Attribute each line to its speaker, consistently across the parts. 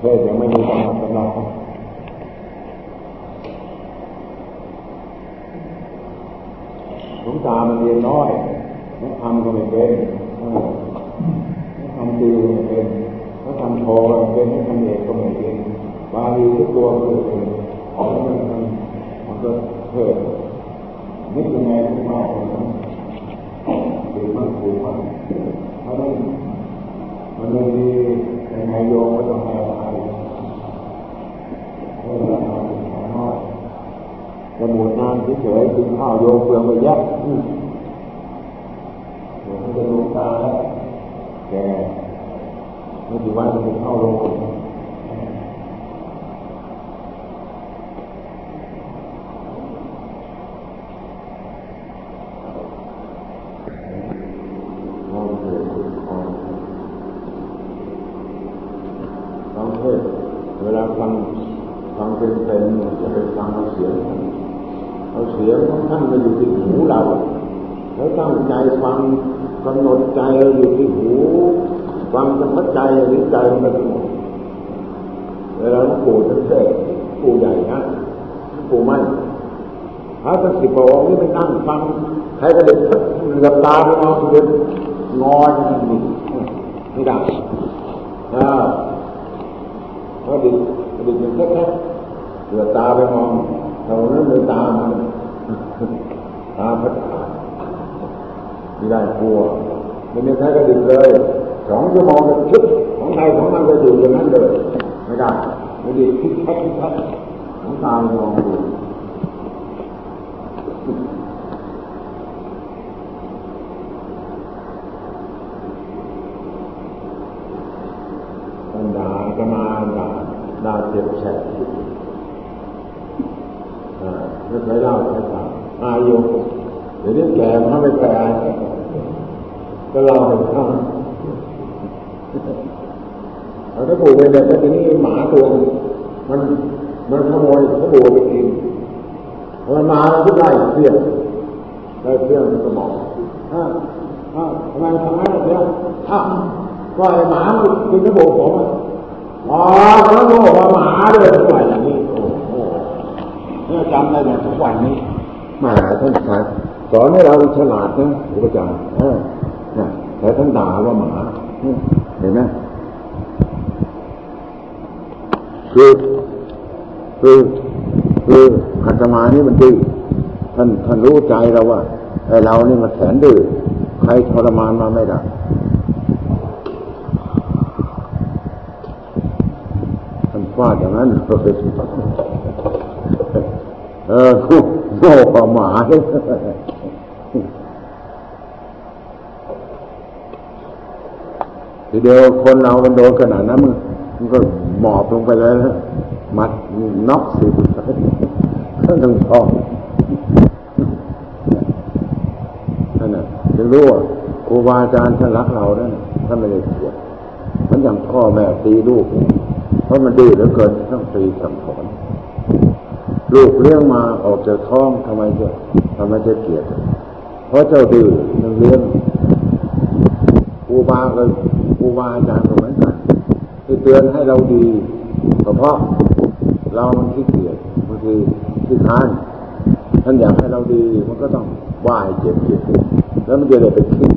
Speaker 1: เทศยังไม่มีกำหนดกำหนดหลวงตามันเรียนน้อยนักทำก็ไม่เป็นนักทำดีก็ไม่เป็นนักทำโทก็ไม่เป็นนักทำเอกก็ไม่เป็นบาลีทุกตัวก็ไม่เป็นออกมันมันมันก็เพิ่มนึกยังไงก็มากกว่านั้นถือมันถูกมันเพราะนั้นมันเลยมียังไงโยมก็ต้องให้อ ภัยให้อภัยน้อยจะหมุนงานเฉยๆกินข้าวโยมเปลืองไปเยอะเดี๋ยวมันจะลงตาแล้วแกไม่กี่วันจะเข้าลงฟังเทศเวลาฟังฟังเป็นเป็นจะเป็นฟังเอาเสียงเอาเสียงของ ท่านมาอยู่ที่หูเราแล้วตั้งใจฟังกำหนดใจอยู่ที่หูฟังจนเข้าใจหรือใจมันก็เวลาหลวงปู่ท่านเทศปู่ใหญ่นะปู่มั่นพระตั้งสิบองค์นี่ไปนั่งฟังใครก็เด็กเหลือบตาไปมองเดินงอจะทำนี่ไม่ได้อ่าเพราะดิดิมันแค่แค่เหลือบตาไปมองเรานั้นเลยตามัน้าพัดขาไม่ได้กลัวไม่มีใครก็ดิเลยสองชั่วโมงชุดของใครของมันก็อยู่อย่างนั้นเลยไม่ได้ไม่ดีคิดแค่คิดแค่ของตามองดูาจะมาด่าด่าเจ็บแฉะไม่เคยเล่าให้ฟังอายุเดี๋ยวนี้แก่มาไม่แก่ก็เล่าให้ฟังเอาถ้าปู่ไปเนี่ยแล้วทีนี้หมาตัวมันมันขโมยถ้าปู่ไปกินมันมาแล้วก็ได้เสี้ยงได้เสี้ยนก็บอกอ่าอ่าทำไมทำไมเสี้ยงอะก็ไอ้หมามันกินถ้าปู่ผมอ๋อแล้วก็บอกว่าหมาเลยทุกวันอย่างนี้โอ้โหเนี่ยจำได้เนี่ยทุกวันนี้มาท่านสอนสอนให้เราฉลาดนะครูอาจารย์ เออแต่ท่านด่าว่าหมาเห็นไหมคือคือคืออาตมานี่มันดื้อท่านท่านรู้ใจเราว่าไอ้เรานี่มันแสนดื้อใครทรมานมาไม่ได้ท่านฟาดอย่างนั้นเออโง่กว่าหมา ทีเดียวคนเรามันโดนขนาดนั้นมันมันก็หมอบลงไปเลยนะมัดน็อกสิก็ต้องท้อนั่นน่ะถึงรู้ว่าครูบาอาจารย์ท่านรักเรานั่นท่านไม่ได้เสียดมันอย่างพ่อแม่ตีลูก เพราะมันดื้อเหลือเกินต้องตีสั่งสอนลูกเลี้ยงมาออกจากท้องทำไมจะทำไมจะเกลียดเพราะเจ้าดื้อมันเลี้ยง รูบาก็ครูบาอาจารย์ก็เหมือนกันที่เตือนให้เราดีเพราะเรามันขี้เกียจบางทีขี้ค้านท่านอยากให้เราดีมันก็ต้องว่าให้เจ็บเจ็บแล้วมันจะได้ไปคิด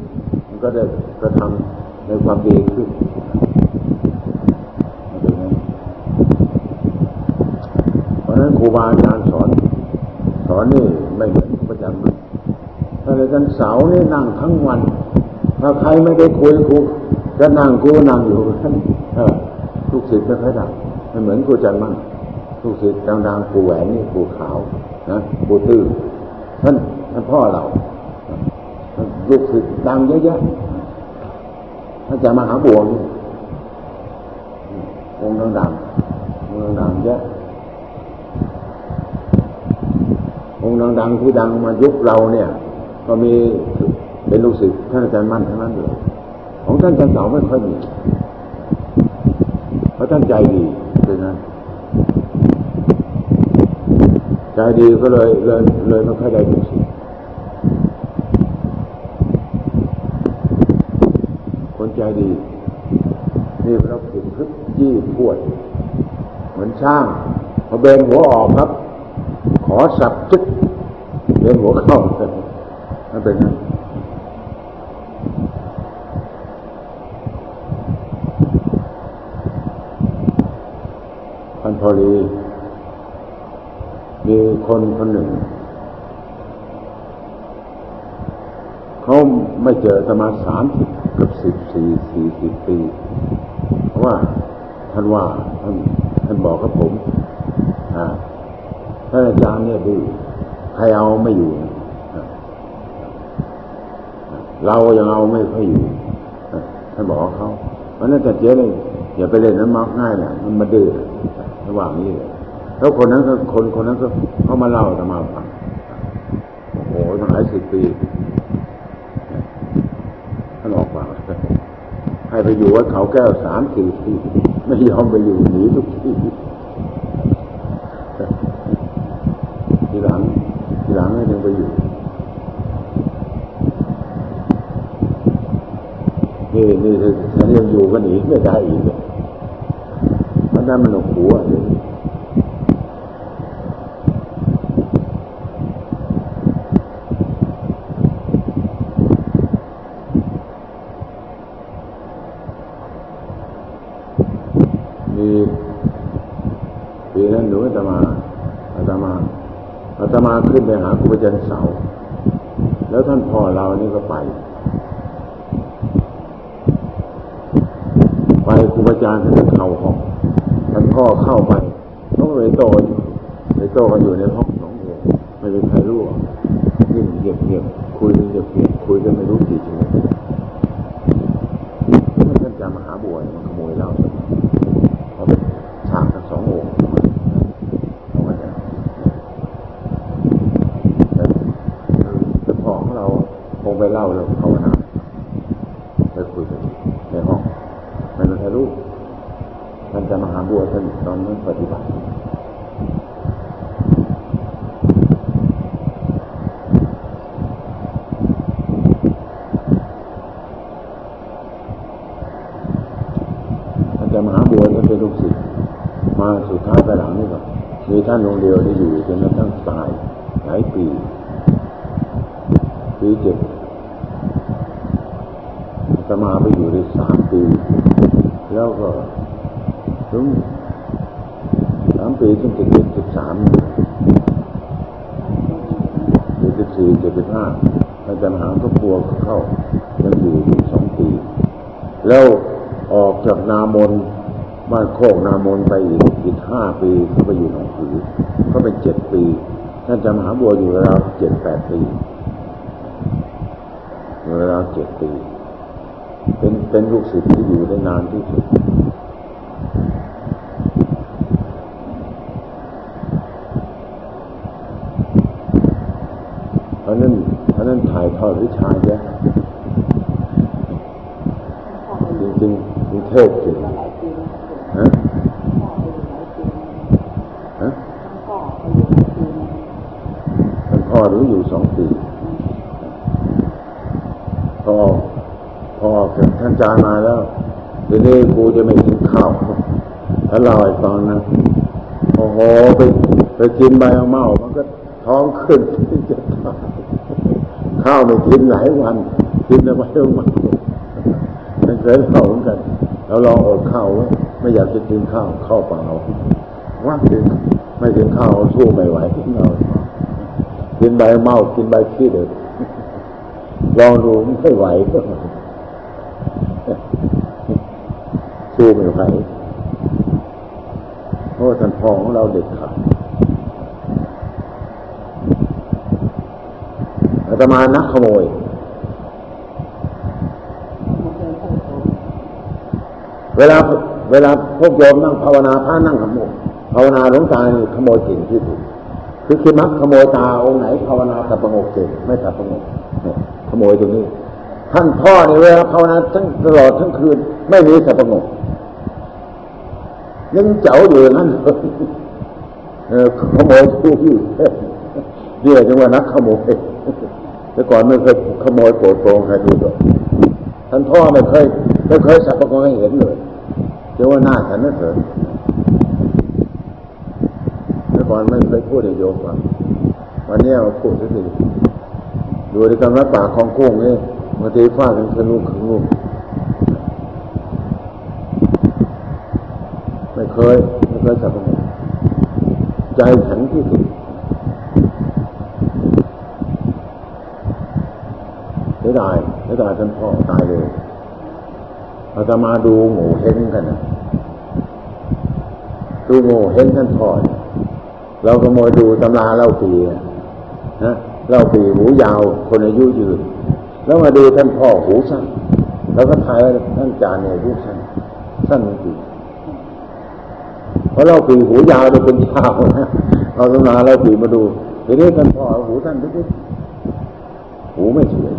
Speaker 1: มันก็ได้กระทำในความดีขึ้นเพราะนั้นครูบาอาจารย์สอน สอนนี่ไม่เหมือนประจำถ้าในกันเสาร์นี่นั่งทั้งวัน ถ้าใครไม่ได้คุยครูจะนั่งกูนั่งอยู่ท่านทุกสิทธิ์ไม่ค่อยดังไม่เหมือนครูจันมั่งทุกสิทธิ์ดังๆครูแหวนนี่ครูขาวนะครูตื้อท่านท่านพ่อเราลูกศิษย์ดังเยอะๆท่านจะมาหาบวนองค์ดังๆองค์ดังเยอะองค์ดังๆที่ดังมายุคเราเนี่ย ก็มี เป็นลูกศิษย์ท่านอาจารย์มั่นทั้งนั้นเลยของท่านอาจารย์เสาไม่ค่อยมีเพราะท่านใจดีเป็นนั้นใจดีก็เลยเลยเลยไม่ค่อยได้ดูสิษย์คนใจดีนี่เราผิดพึบยี่ปวด เหมือนช่างพอเบนหัวออกครับ ขอสับจึ๊กเบนหัวเข้านั่นเป็นนั่น พอดีมีคนคนหนึ่ง เขาไม่เจอจะมาสามสิบกับสิบสี่สี่สิบปี เพราะว่าท่านว่าท่านท่านบอกกับผมท่านอาจารย์เนี่ยดูใครเอาไม่อยู่ เรายังเอาไม่ค่อยอยู่ท่านบอกเขาเพราะนั้นแต่เจ๊เลยอย่าไปเล่นนั้นมากง่ายเนี่ยมันมาดื้อ ว่างนี้เลยแล้วคนนั้นก็คนคนนั้นก็เขามาเล่าจะมาฟังโอ้โหตั้งหลายสิบปีท่านออกมาให้ไปอยู่วัดเขาแก้วสามสี่ปีไม่ยอมไปอยู่หนีทุกที่ทีหลังทีหลังให้ยังไปอยู่นี่นี่ถ้ายังอยู่ก็หนีไม่ได้อีก มันนั่นมันหนกหัวเลยตมาขึ้นไปหาครูอาจารย์เสา แล้วท่านพ่อเรานี่ก็ไป ไปครูอาจารย์ท่านเข้าห้อง ท่านพ่อเข้าไปต้องเลยโตเลยโตกันอยู่ในห้องสององไม่เป็นใครรู้นิ่งเงียบเงียบคุยเงียบเงียบคุยกันไม่รู้กี่ชั่วโมงท่านจะมาหาบัวมันขโมยเราเขาเป็นฉากทั้งสององค์งไปเล่าแล้วภาวนาไป คุยกันในห้องมันเป็นรู้ท่านจะมาหาบัวท่านตอนนั้นปฏิบัติท่านจะมาหาบัวท่านเป็นลูกศิษย์มาสุดท้ายไปหลังนี่ก็มีท่านองค์เดียวที่อยู่จนกระทั่งตายหลายปีปีเจ็ดมาไปอยู่ได้สามปี แล้วก็ถึงสามปีถึงจะเจ็ดสิบสามเจ็ดสิบสี่เจ็ดสิบห้าอาจารย์หาก็กลัวเข้ายังอยู่ถึงสองปี แล้วออกจากนามนบ้านโคกนามนไปอีกอีกห้าปีเขาไปอยู่หนองผือเขาเป็นเจ็ดปี ท่านจำหาบัวอยู่ราวเจ็ดแปดปีอยู่ราวเจ็ดปี เป็นเป็นลูกศิษย์ที่อยู่ได้นานที่สุดเพราะนั้นเพราะนั้นถ่ายทอดวิชาเยอะจริงจริงเทศจริงฮะฮะ พอรู้อยู่สองปีพอพอท่านจารมาแล้วเดี๋ยวนี้กูจะไม่กินข้าวถ้าเราไอ้ตอนนะโอ้โหไปไปกินใบเมามันก็ท้องขึ้นที่จะตายข้าวไม่กินหลายวัน กินแต่ใบเมามันเคยเล่าเหมือนกันเราลองอดข้าวไม่อยากจะกินข้าวข้าวเปล่าว่ากินไม่กินข้าวสู้ไม่ไหวเรา กินใบเมากินใบขี้เด็กลองดูไม่ไหวก็สู้ไม่ไหวเพราะท่านพ่อของเราเด็กขาดอาตมานักขโมย เวลาเวลาพวกโยมนั่งภาวนาพระนั่งขโมยภาวนาหลวงตานี่ขโมยสิ่งที่สุด คือคือมักขโมยตาองค์ไหนภาวนาสับประงกเก่งไม่สับประงกขโมยตรงนี้ ท่านพ่อในเวลาภาวนาทั้งตลอดทั้งคืน ไม่มีสับประงกยังเจ้าอยู่นั่นเออขโมยทูอยู่เรียกว่านักขโมยแต่ก่อนไม่เคยขโมยโกรธโกงใครดูหรอกท่านพ่อไม่เคยไม่เคยสับประกองให้เห็นเลยเจ้าว่าหน้าฉันนั่นเถอะ ก่อนไม่เคยพูดในโยมฟังวันนี้มาพูดสักทีดูในกำรับปากของกุ้งนี่มาตีฟ้ากันขนุกขนุกไม่เคยไม่เคยสักคนใจแข็งที่สุดเสียดายเสียดายท่านพ่อตายเลยเราจะมาดูหมูเฮงกันนะดูหมูเฮงท่านพ่อเเราก็มอยดูตำราเล่าปีนะเล่าปีหูยาวคนอายุยืน แล้วมาดูท่านพ่อหูสั้นแล้วก็ทายว่าท่านจานเนี่ยอายุสั้นสั้นจริงเพราะเล่าปีหูยาวเนี่ยเป็นยาวนะเอาตำราเล่าปีมาดูทีนี้ท่านพ่อหูสั้นนิดๆหูไม่สวย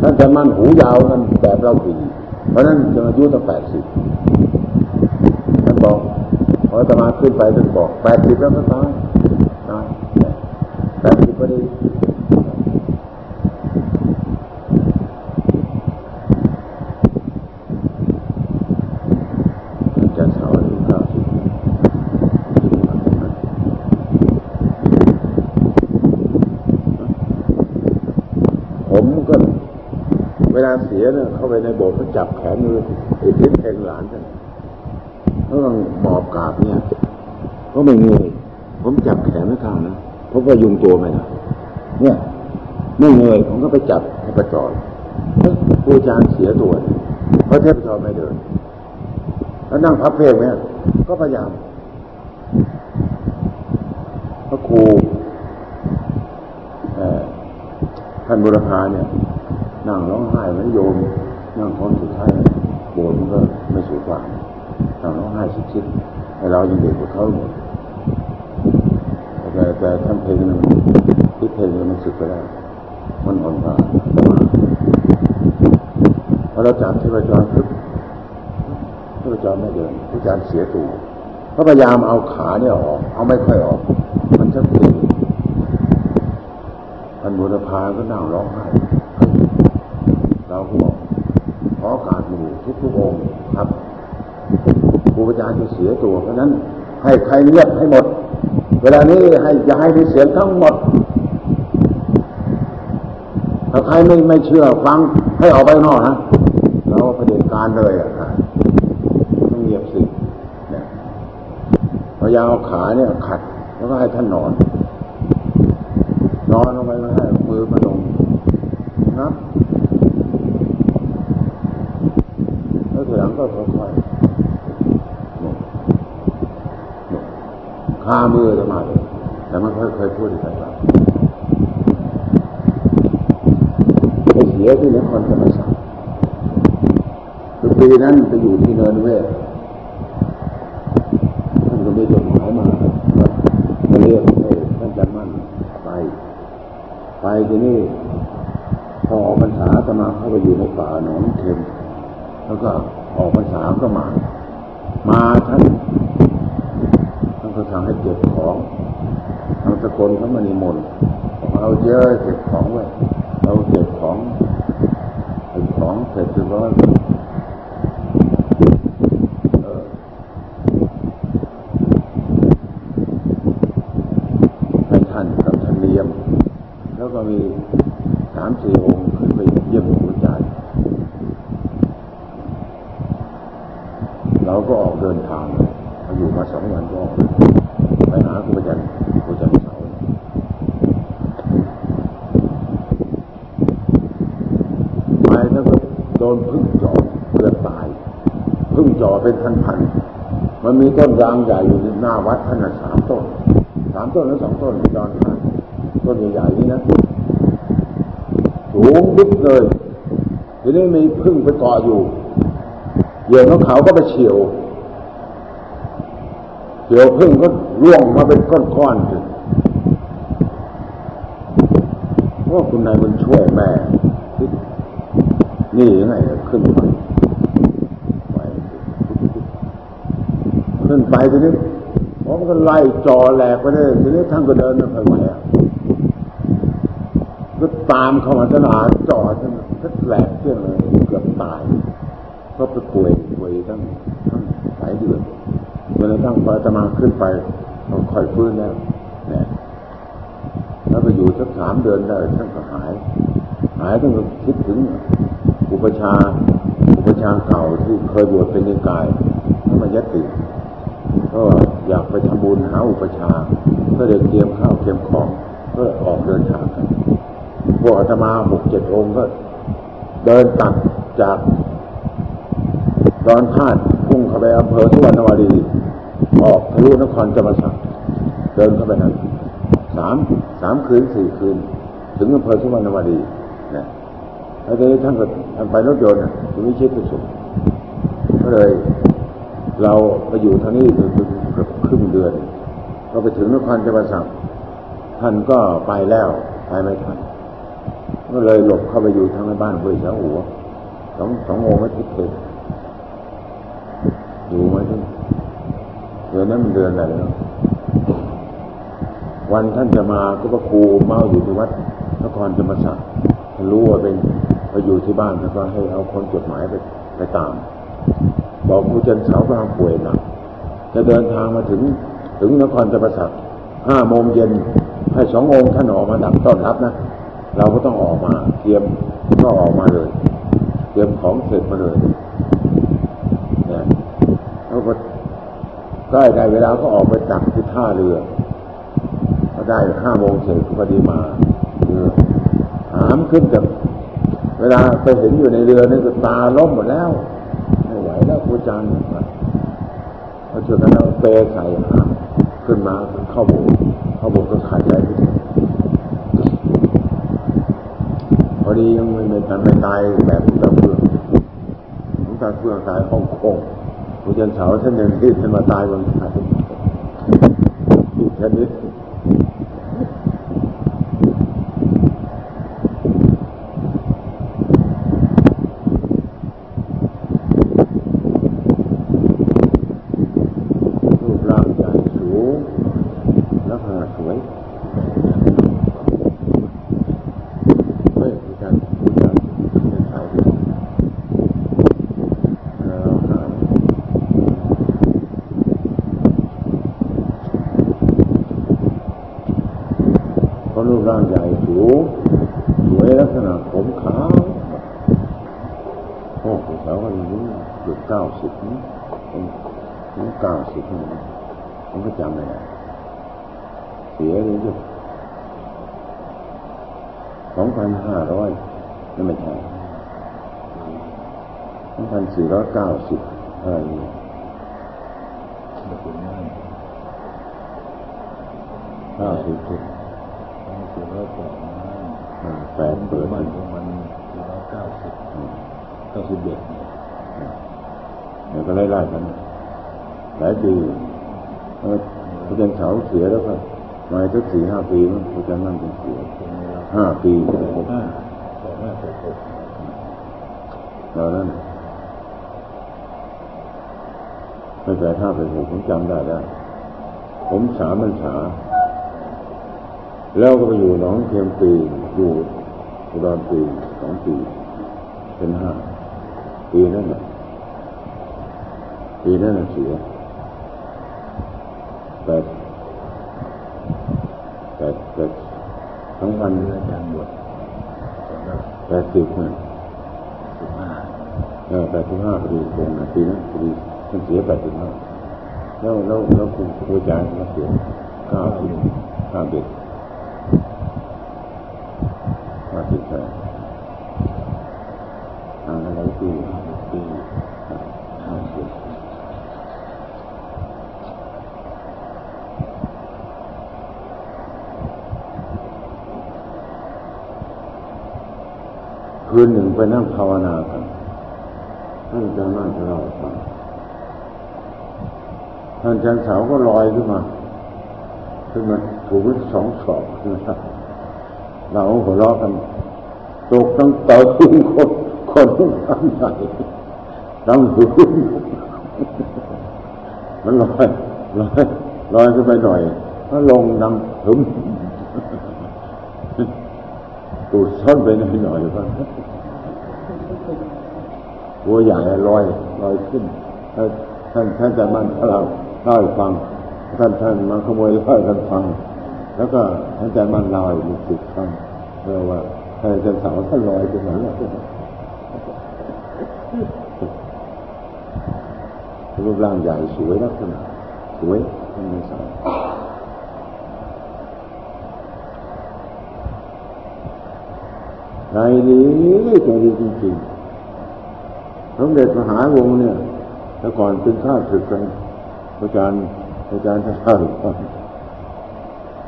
Speaker 1: ท่านจะมั่นหูยาวนั่นแบบเล่าปีเพราะนั้นจะอายุตั้งแปดสิบท่านบอก พอจะมาขึ้นไปท่านบอกแปดสิบแล้วก็ตายตายแปดสิบพอดีจะเสาอายุเก้าสิบผมก็เวลาเสียเนี่ยเข้าไปในโบสถ์ก็จับแขนมืออิทธิเพลงหลานกัน ก็ต้องหมอบกาบเนี่ย ก็ไม่เงยผมจับแขนไม่ข้างนะเพราะว่ายุงตัวไม่ได้เนี่ยไม่เงยผมก็ไปจับให้ประจอยเฮ้ยครูอาจารย์เสียตัวเพราะเทพจรไม่เดิน แล้วนั่งพับเพลงเนี่ยก็พยายามพระครูท่านบุรพาเนี่ยนั่งร้องไห้เหมือนโยมนั่งคนสุดท้ายโบนก็ไม่สวยกว่า งร้องห้ชิดๆแต่เรายังเด็กกว่าเขาหมดแต่แต่ท่านเพลงนั้นที่เพลงมันสึกไปแล้วมันอ่อนกว่าแต่ว่าพอเราจับที่ประจรปุ๊บที่ประจรไม่เดินที่การเสียตัวก็พยายามเอาขาเนี่ยออก เอาไม่ค่อยออก มันจะติดท่านบุรพาก็นั่งร้องไห้เราก็บอกขอการหมู่ทุกทุกองค์ครับ รูอาจารย์จะเสียตัวเพราะนั้น ให้ใครเงียบให้หมด เวลานี้ให้อย่าให้มีเสียงทั้งหมดถ้าใครไม่ไม่เชื่อฟังให้ออกไปนอกนะเราประเด็นการเลยอะต้องเงียบสิเนี่ยพยายามเอาขาเนี่ยขัด แล้วก็ให้ท่านนอน นอนลงไปแล้วให้มือมาลงนับแล้วทีหลังก็ค่อยๆหนุนหนุน คามือจะมาเลยแต่มันค่อยเคยพูดอีกครั้งไปเสียที่นครธรรมศาสตร์ปีนั้นไปอยู่ที่เนินเวศท่านก็มีจดหมายมามาเรียกให้ท่านจะมั่นไป ไปที่นี่พอออกพรรษาจะมาเข้าไปอยู่ในป่าหนองเข็มแล้วก็ออกพรรษาก็มา มาท่านท่านก็สั่งให้เก็บของทางตะก นเขามานิมนต์เอาเยอะเก็บของไว้เราเก็บของเก็บของเสร็จเรียบร้อยให้ท่านกับท่านเลียม แล้วก็มีสามสี่องค์ขึ้นไปเยี่ยมครูอาจารย์เราก็ออกเดินทางมาอยู่มาสองวันก็ออกไปหาครูอาจารย์ครูอาจารย์เสาไปแล้วก็โดนพึ่งจ่อเกือบตาย พึ่งจ่อเป็นพันๆมันมี ต้นยางใหญ่อยู่หน้าวัดท่านสามต้นสามต้นหรือสองต้นจอนผ่านต้นใหญ่ๆนี้นะสูงดึกเลยทีนี้มีพึ่งไปเกาะอยู่เหยื่อของเขาก็ไปเฉียวเฉียวพึ่งก็ร่วงมาเป็นก้อนๆถึงว่าคุณนายมันช่วยแม่ นี่ยังไงขึ้นไปขึ้น ไปทีนี้ผมก็ไล่จอแหลกไปเลยทีนี้ท่านก็เดินไม่ค่อยไหวอะก็ตามเข้ามาตลาดจอดท่านก็แหลกเที่ยงเลยเกือบตายก็ไปป่วยป่วยตั้งตั้งหลายเดือนเมื่อตั้งพอจะมาขึ้นไปต้องค่อยฟื้นแล้วเนี่ยแล้วไปอยู่สักสามเดือนได้ท่านก็หาย หายต้องคิดถึง อุปชา อุปชาเก่าที่เคยบวชเป็นนิกายแล้วมายติ ก็อยากไปทำบุญหาอุปชาก็เลยเตรียมข้าวเตรียมของก็อออกเดินทางกันพวกอาตมาหกเจ็ดองค์ก็ เดินตัดจากดอนพาดพุ่งเข้าไปอำเภอสุวรรณวารีออกทะลุนครจมสักเดินเข้าไปนั้นสามสามคืนสี่คืน ถึงอำเภอสุวรรณวารีนะแล้วทีนี้ท่านก็ท่านไปรถยนต์ถึงวิชิตสุขก็เลย เราไปอยู่ทานี้เกือบครึ่งเดือน เราไปถึงนครจมสักท่านก็ไปแล้วไปไม่ทันก็เลยหลบเข้าไปอยู่ทางในบ้านเพื่อเช้าหัวสองสองโมงไม่ทิศเทอยู่ไหมท่เดือนนั้นมันเดือนอะไรเนาะวันท่านจะมาก็พระครูเมาอยู่ที่วัดนครธรรมศักดิ์รู้ว่าเป็นไปอยู่ที่บ้านแล้วก็ให้เอาคนจดหมายไปไปตาม บอกครูจันเสากำลังป่วยหนักจะเดินทางมาถึงถึงนครธรรมศักดิ์ห้าโมงเย็นให้สององค์ท่านออกมาดักต้อนรับนะ เราก็ต้องออกมาเตรียมก็ออกมาเลย เตรียมของเสร็จมาเลยเนี่ยเขาก็ใกล้ได้เวลาก็ออกไปดักที่ท่าเรือก็ได้ห้าโมงเสร็จพอดีมาเรือหามขึ้นจากเวลาไปเห็นอยู่ในเรือนี่ก็ตาล้มหมดแล้ว ไหวแล้วครูจันเขาช่วยกันเอาเปใส่หามขึ้นมาเข้าโบสถ์เข้าโบสถ์ก็ขาดใจไปพอดียังไม่ไม่ทันไม่ตายแบบตาเพื่อนของตาเพื่อนตายฮ่องกงครูจันเสาท่านยังที่ท่านมาตายบนไทยอีกชนิดรูปร่างใหญ่สูงลักษณะสวยเฮ้ยครูจันครูจันเป็นไทยเราหาเขารูปร่างใหญ่สูงสวยลักษณะผมขาวโอ้โหสาวคนนี้เกือบเก้าสิบนี่ผมผมเก้าสิบนี่ผมก็จำไม่ได้เสียเลยจ้ะสองพันห้าร้อยนั่นไม่ใช่สองพันสี่ ร้อยเก้าสิบอะไรนี่
Speaker 2: มาถึงนั่น
Speaker 1: เก้าสิบเจ็ด
Speaker 2: สองสี่ร้อยแปดนั่น
Speaker 1: อ่าแปดเปิด
Speaker 2: มั
Speaker 1: มันน
Speaker 2: ประมาณสี่ร้อยเก้าสิบเก้าสิบเอ็ดเนี่ย
Speaker 1: เดี๋ยวก็ไล่ๆกันหลายปีเออพระจันทร์เสาเสียแล้วก็มาสักสี่ห้าปีมั้งพระจันทร์นั่นเป็นเสีย
Speaker 2: เป็นเวลา
Speaker 1: ห้าปี
Speaker 2: หกห้าสองห้าหกหก
Speaker 1: ตอนนั้น ไม่แปดห้าแปดหกผมจำได้แล้วผมสามมันษา แล้วก็ไปอยู่หนองเทียมปีอยู่อุดรปีสองปีเป็นห้าปีนั่นแหละปีนั้นน่ะเสียแปดแปดแปดทั้งพัน
Speaker 2: เรืออาจารย์บวชตอนนั้น
Speaker 1: แปดสิบนะ
Speaker 2: สิบห้า
Speaker 1: เออแปดสิบห้าพอดีตรงนะปีนั้นพอดี ท่านเสียแปดสิบห้าแล้วแล้วแล้วครูครูอาจารย์ก็เสียเก้าสิบห้าเด็กห้าสิบแปดห่างกันหลายปี
Speaker 2: ห้าสิบห้าสิบ
Speaker 1: คืนหนึ่งไปนั่งภาวนากันท่านจารย์นั่งจะเล่าฟัง ท่านอาจารย์สาวก็ลอยขึ้นมาขึ้นมาถูกสองศอกนะครับเราหัวเราะกันตกตั้งเตาขึ้นคนคนทำใหญ่ตั้งหืนมันลอยลอยลอยขึ้นไปหน่อยก็ลงดังถึมตูดซ่อนไปหน่อยหน่อยก็ตัวใหญ่ลอยลอยขึ้นท่านท่านจะมันเรา เล่าให้ฟังท่านท่านมาขโมยเล่าให้ท่านฟัง แล้วก็ท่านอาจารย์มันลอยมีสิทธิ์ฟังเออว่าท่านอาจารย์สาวท่านลอยตรงนั้นแหละรูปร่างใหญ่สวยลักษณะสวยท่านไม่สาวใจดีใจดีจริงๆสมเด็จมหาวงเนี่ยแต่ก่อนเป็นข้าศึกกัน อาจารย์อาจารย์ท่าน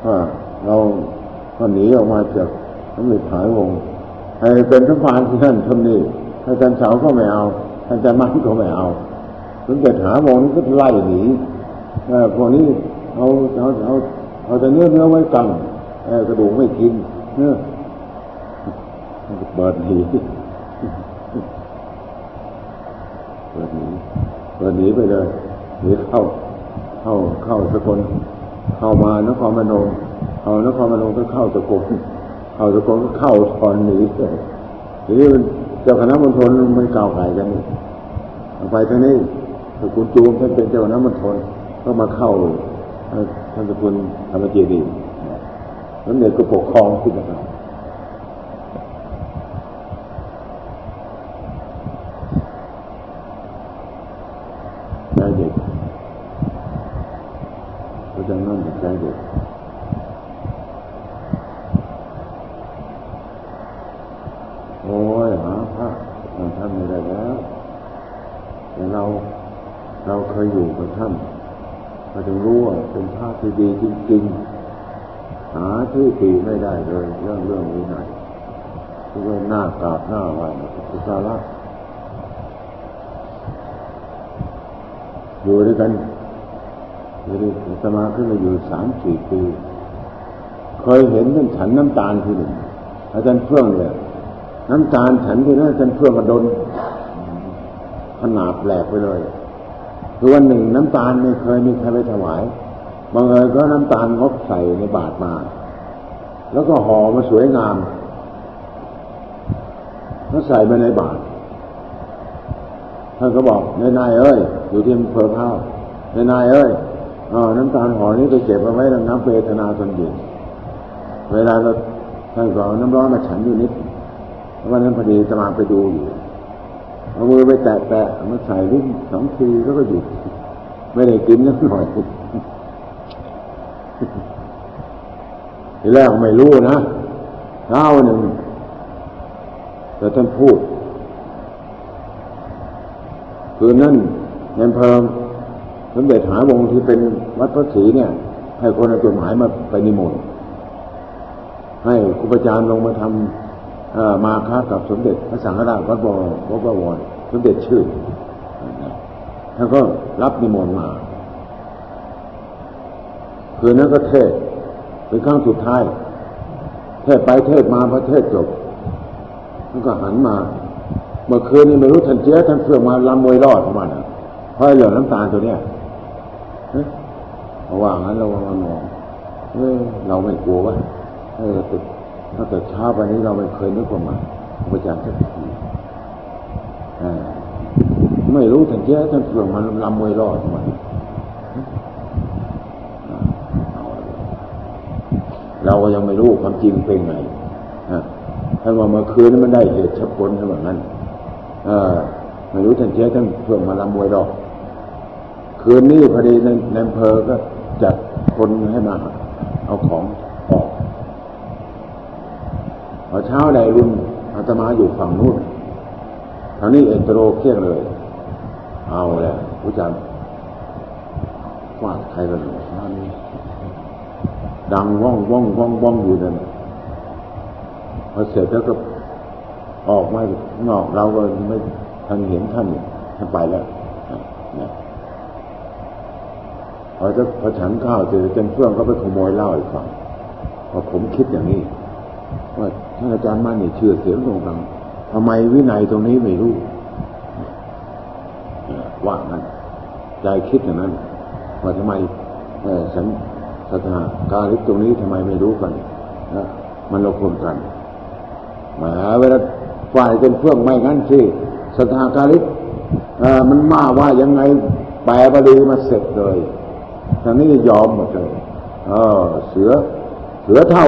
Speaker 1: ว่าเราก็หนีออกมาจากสมเด็จมหาวงให้เป็นทพานที่นั่นทำนี่อาจารย์เสาก็ไม่เอาอาจารย์มั่นก็ไม่เอาสมเด็จหาวงนี่ก็ไล่หนีพวกนี้เอาเอาเอาเอาแต่เนื้อเนื้อไว้กังกระดูกไม่กินเนื้อเปิดหนีเปิดหนีเปิดหนีไปเลย หนีเข้าเข้าเข้าสกลเข้ามานครพนมเอานครพนมก็เข้าสกลเข้าสกลก็เข้าทอนหนีเลยทีนี้มันเจ้าคณะมณฑลไม่กล่าวไก่กันไปทางนี้สกุลจูมท่านเป็นเจ้าคณะมณฑลก็มาเข้าท่านสกุลธรรมเจดีย์แล้วเนี่ยก็ปกครองขึ้นมาใจเด็กก็จะนั่นใจเด็กโอ้ยหาพระท่านไม่ได้แล้ว แต่เราเราเคยอยู่กับท่านเราจะรู้ว่าเป็นพระที่ดีจริงๆ หาที่ตีไม่ได้เลยเรื่องเรื่องนี้ไหนทุกเรื่องหน้ากราบหน้าไหวสุสาระอยู่ด้วยกันอยู่ด้วยสมาขึ้นมาอยู่สามสี่ปีเคยเห็นท่านฉันน้ำตาลทีหนึ่งอาจารย์เฟื่องเนี่ยน้ำตาลฉันที่นั่นอาจารย์เฟื่องมาโดน ขนาดแปลกไปเลยคือวันหนึ่งน้ำตาลไม่เคยมีใครไปถวายบางเอิญก็น้ำตาลงบใส่ในบาตรมา แล้วก็ห่อมาสวยงามแล้วใส่มาในบาตรท่านก็บอกนายนายเอ้ย อยู่ที่อำเภอพ้านายนายเอ้ยออน้ำตาลห่อนี้ไปเก็บเอาไว้น้ำเวทนาตนเย็นเวลาเราท่านก็น้ำร้อนมาฉันอยู่นิดวันนั้นพอดีจะมาไปดูอยู่ เอามือไปแตะแตะมาใส่ลิ้นสองทีแล้วก็หยุดไม่ได้กินนักหน่อยทีแรกไม่รู้นะเช้าหนึ่งแต่ท่านพูด คืนนั้นในอำเภอสมเด็จหาวงที่เป็นวัดพระศรีเนี่ย ให้คนเอาจดหมายมาไปนิมนต์ให้ครูอาจารย์ลงมาทำ มาค้ากับสมเด็จพระสังฆราชวัดบวรวัดบวรสมเด็จชื่อท่านก็รับนิมนต์มา คืนนั้นก็เทศเป็นครั้งสุดท้าย เทศไปเทศมาพระเทศจบท่านก็หันมา เมื่อคืนนี้ไม่รู้ท่านเจ้าท่านเฟื่องมาลำมวยรอดประมาณนั้นเพราะเหลือน้ำตาลตัวเนี้ยเพราะว่างั้นเราเรานอนเออเราไม่กลัววะเออ ตั้งแต่เช้าวันนี้เราไม่เคยนึกว่ามาพระอาจารย์สักทีไม่รู้ท่านเจ้าท่านเฟื่องมันลำมวยรอดมันเราก็ยังไม่รู้ความจริงเป็นไงท่านว่าเมื่อคืนนั้นมันได้เหตุชักผลท่านว่างั้นไม่รู้ท่านเจ้าท่านเฟื่องมาลำมวยรอดคืนนี้พอดีในในอำเภอก็จัดคนให้มาเอาของ พอเช้าใดรุ่นอาตมาอยู่ฝั่งนู้นทางนี้เอ็นโตรเครียดเลย เอาแหละผู้จัดว่าใครกันนั่นดังว่องว่องว่องว่องอยู่นั่นพอเสร็จแล้วก็ออกมานอกเราก็ไม่ทันเห็นท่านท่านไปแล้วนะพอจะพอฉันข้าวเสร็จจนเพื่อนก็ไปขโมยเหล้าอีกฝั่งพอผมคิดอย่างนี้ว่า ท่านอาจารย์มั่นนี่เชื่อเสียงตรงกันทำไมวินัยตรงนี้ไม่รู้ว่านั้นใจคิดอย่างนั้นว่าทำไมสันสถาการิกตรงนี้ทำไมไม่รู้กันนะมันเราคนกันมาเวลาฝ่ายเป็นเพื่อนไม่งั้นสิสถาการิกมันมาว่ายังไงแปลบาลีมาเสร็จเลยทางนี้ยอมหมดเลยเออเสือ เสือเท่า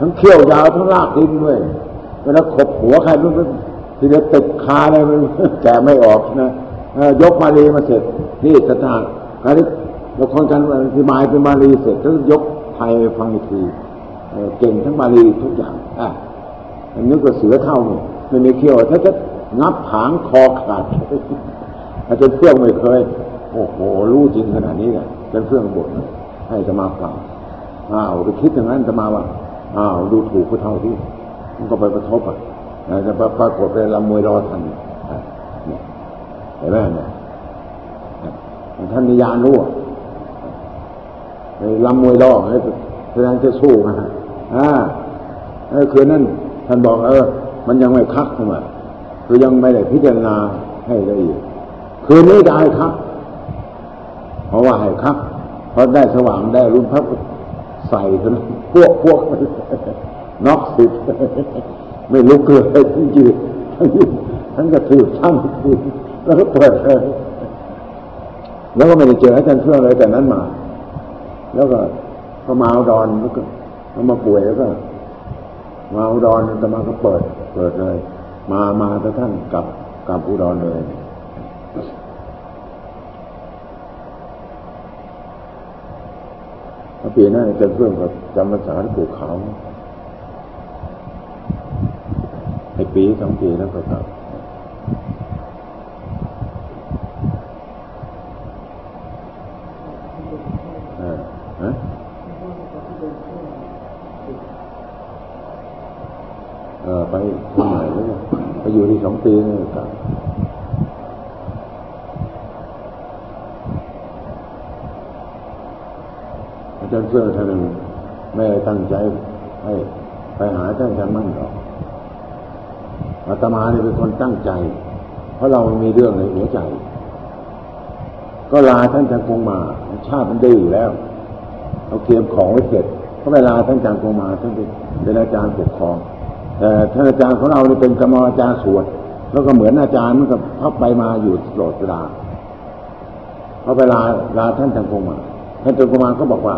Speaker 1: ทั้งเขี้ยวยาวทั้งลากดินด้วยเวลาขบหัวใครมันทีเดียวติดคาเลยมันแกไม่ออกนะยกมาลีมาเสร็จนี่สถานคราวนี้เราคนกันอธิบายเป็นมาลีเสร็จแล้วยกไทยฟังอีกทีเก่งทั้งมาลีทุกอย่างอะอันนี้ก็เสือเท่านี่ไม่มีเขี้ยวถ้าจะงับผางคอขาดอาจารย์เพื่องไม่เคย โอ้โห รู้จริงขนาดนี้เลยเป็นเพื่องบทให้จะมาฟังอ้าวไปคิดอย่างนั้นจะมาว่า อ้าวดูถูกผู้เท่าที่มันก็ไปประทบอะจะปรากฏเป็นลำมวยรอทันเนี่ยเห็นไหมเนี่ยท่านนิยานรู้ลำมวยรอแสดงจะสู้นะฮะอ่าคือนั่นท่านบอกเออ มันยังไม่คักเข้ามาคือยังไม่ได้พิจารณาให้ละเอียดคืนนี้ได้ครับ เพราะว่าให้ครับเพราะได้สว่างได้รุ่นพับ ใส่กันพวกพวกนอกสิบไม่ลุกเลยทั้งยืดทั้งยืดทั้งกระถือทั้งถือแล้วก็เปิดเลยแล้วก็ไม่ได้เจออาจารย์เพื่อเลยแต่นั้นมา แล้วก็พอมาอุดรแล้วก็มาป่วยแล้วก็ มาอุดรแต่มาก็เปิด เปิดเลย มามาแต่ท่านกลับกลับอุดรเลยพอ ปีหน้าจะเพื่อนกับจำภาษาที่ปลูกเขาไอ้ปีสองปีแล้วก็กลับฮะเออไปที่ไหนแล้วไปอยู่ที่สองปีนี่กลับ อาจาเสื้อท่านหนึ่งไม่ตั้งใจให้ไปหาท่านอาจารย์มั่นหรอกอาตมาเนี่ยเป็นคนตั้งใจ เพราะเรามีเรื่องในหัวใจ ก็ลาท่านจังคงมา ชาติมันดื้อแล้ว เอาเตรียมของไว้เสร็จก็เวลาท่านจังคงมาท่านเป็นอาจารย์ปกครองแต่ท่านอาจารย์ของเราเนี่เป็นกรรมอาจารย์สวดแล้วก็เหมือนอาจารย์มันก็พับไปมาอยู่ตลอดเวลาเขาเวลาลาท่านจังคงมา ท่านจังคงมาก็บอกว่า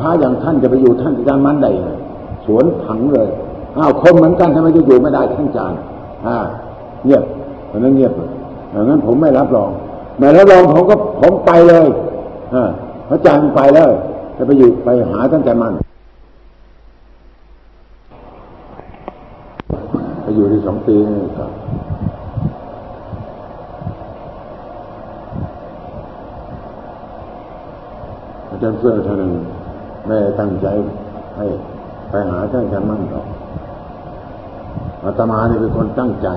Speaker 1: พระอย่างท่านจะไปอยู่ท่านอาจารย์มันได้สวนผังเลยอ้าวคนเหมือนกันทำไมจะอยู่ไม่ได้ท่านอาจารย์อ่าเงียบตอนนั้นเงียบเลยอย่างนั้นผมไม่รับรองไม่รับรองผมก็ผมไปเลยอพระอาจารย์ไปแล้วจะไปอยู่ไปหาท่านอาจารย์มันไปอยู่ที่สองปีนี่ครับอาจารย์เสื้อท่านหนึ่ง แม่ตั้งใจให้ไปหาท่านอาจารย์มั่นหรอกอาตมาเนี่ยเป็นคนตั้งใจ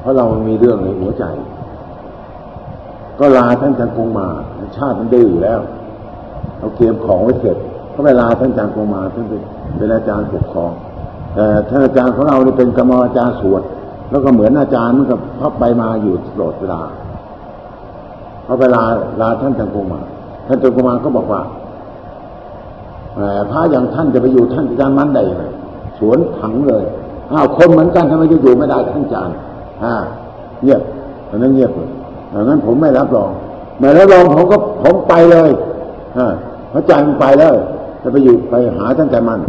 Speaker 1: เพราะเรามีเรื่องในหัวใจ ก็ลาท่านจังคงมา ชาติมันดื้อแล้ว เอาเตรียมของไว้เสร็จก็เวลาท่านจังคงมาท่านเป็นอาจารย์ปกครองแต่ท่านอาจารย์ของเราเนี่เป็นกรรมอาจารย์สวด แล้วก็เหมือนอาจารย์มันกับพับไปมาอยู่ตลอดเวลาเขาเวลาลาท่านจังคงมา ท่านจังคงมาก็บอกว่า พระอย่างท่านจะไปอยู่ท่านอาจารย์มันได้ยังไงสวนถังเลยอ้าวคนเหมือนกันทำไมจะอยู่ไม่ได้ท่านอาจารย์อ่าเงียบอันนั้นเงียบเลยอันนั้นผมไม่รับรองไม่รับรองผมก็ผมไปเลยอ่าพระอาจารย์ไปเลยจะไปอยู่ไปหาท่านอาจารย์มัน